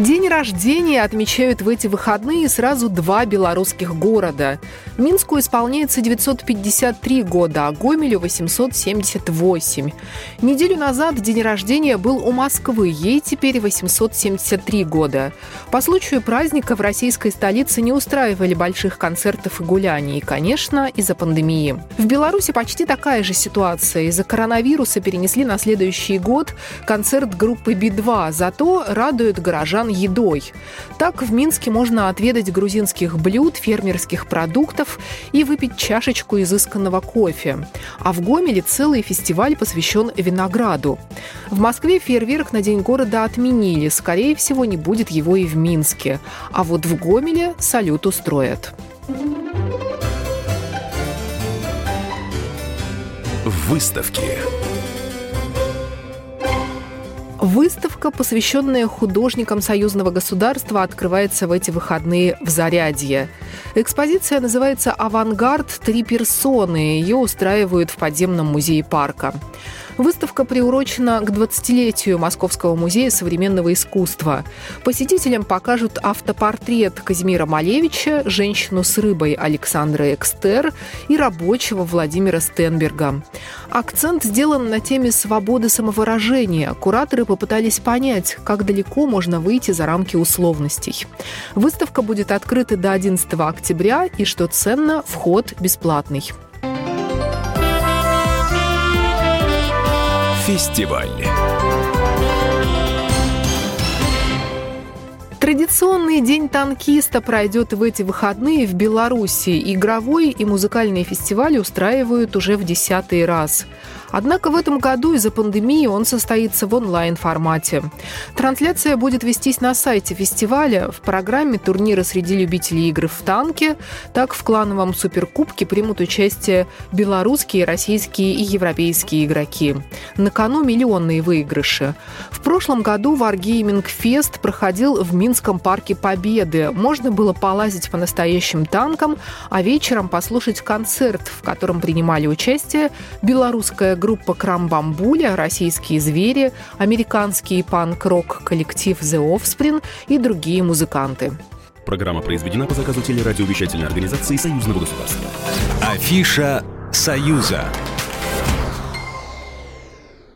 День рождения отмечают в эти выходные сразу два белорусских города. Минску исполняется 953 года, а Гомелю 878. Неделю назад день рождения был у Москвы, ей теперь 873 года. По случаю праздника в российской столице не устраивали больших концертов и гуляний, конечно, из-за пандемии. В Беларуси почти такая же ситуация. Из-за коронавируса перенесли на следующий год концерт группы Би-2, зато радуют горожан едой. Так в Минске можно отведать грузинских блюд, фермерских продуктов и выпить чашечку изысканного кофе. А в Гомеле целый фестиваль посвящен винограду. В Москве фейерверк на День города отменили. Скорее всего, не будет его и в Минске. А вот в Гомеле салют устроят. Выставки. Выставка, посвященная художникам союзного государства, открывается в эти выходные в Зарядье. Экспозиция называется «Авангард. Три персоны». Ее устраивают в подземном музее парка. Выставка приурочена к 20-летию Московского музея современного искусства. Посетителям покажут автопортрет Казимира Малевича, женщину с рыбой Александра Экстер и рабочего Владимира Стенберга. Акцент сделан на теме свободы самовыражения. Кураторы попытались понять, как далеко можно выйти за рамки условностей. Выставка будет открыта до 11 октября и, что ценно, вход бесплатный. Фестиваль. Традиционный день танкиста пройдет в эти выходные в Беларуси. Игровой и музыкальные фестивали устраивают уже в десятый раз. Однако в этом году из-за пандемии он состоится в онлайн-формате. Трансляция будет вестись на сайте фестиваля. В программе турнира среди любителей игр в танке, так в клановом суперкубке примут участие белорусские, российские и европейские игроки. На кону миллионные выигрыши. В прошлом году Wargaming Fest проходил в Минском парке Победы. Можно было полазить по настоящим танкам, а вечером послушать концерт, в котором принимали участие белорусская группа Крамбамбуля, российские звери, американский панк-рок коллектив The Offspring и другие музыканты. Программа произведена по заказу телерадиовещательной организации Союзного государства. Афиша «Союза».